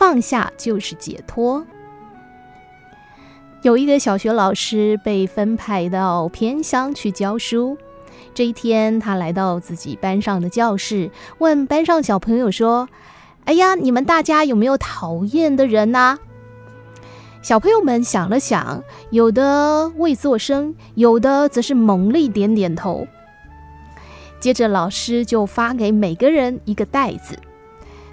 放下就是解脱。有一个小学老师被分派到偏乡去教书。这一天，他来到自己班上的教室，问班上小朋友说：“哎呀，你们大家有没有讨厌的人呢？”小朋友们想了想，有的未作声，有的则是猛力点点头。接着，老师就发给每个人一个袋子，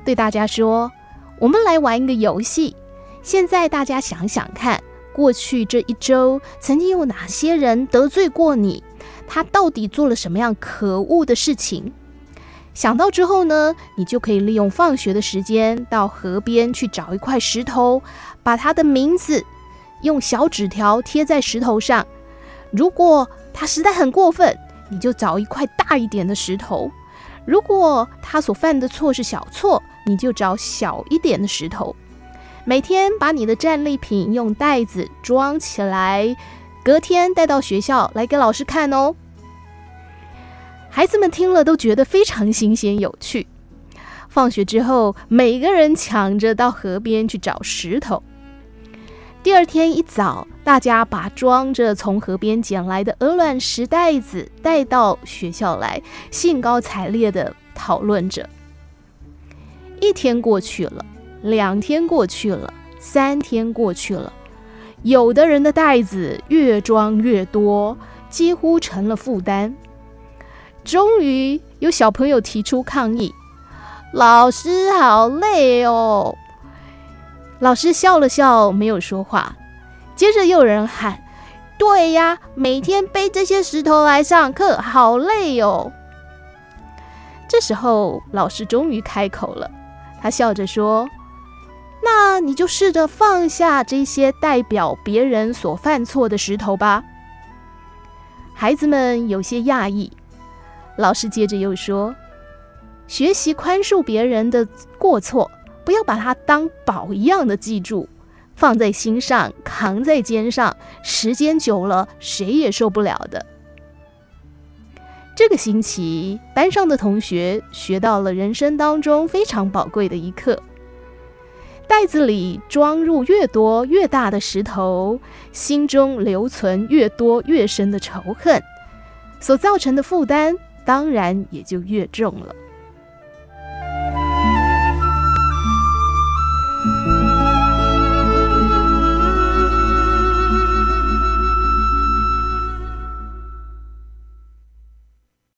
对大家说：“我们来玩一个游戏。现在大家想想看。”过去这一周，曾经有哪些人得罪过你？他到底做了什么样可恶的事情？想到之后呢，你就可以利用放学的时间到河边去找一块石头，把他的名字用小纸条贴在石头上。如果他实在很过分，你就找一块大一点的石头；如果他所犯的错是小错，你就找小一点的石头。每天把你的战利品用袋子装起来，隔天带到学校来给老师看哦。孩子们听了都觉得非常新鲜有趣。放学之后，每个人抢着到河边去找石头。第二天一早，大家把装着从河边捡来的鹅卵石袋子带到学校来，兴高采烈地讨论着。一天过去了。两天过去了，三天过去了，有的人的袋子越装越多，几乎成了负担。终于有小朋友提出抗议：“老师好累哦！”老师笑了笑，没有说话。接着又有人喊：“对呀，每天背这些石头来上课，好累哦！”这时候，老师终于开口了，他笑着说。那你就试着放下这些代表别人所犯错的石头吧。孩子们有些讶异。老师接着又说：“学习宽恕别人的过错，不要把它当宝一样的记住，放在心上，扛在肩上，时间久了，谁也受不了的。”这个星期，班上的同学学到了人生当中非常宝贵的一课。袋子里装入越多越大的石头，心中留存越多越深的仇恨，所造成的负担当然也就越重了。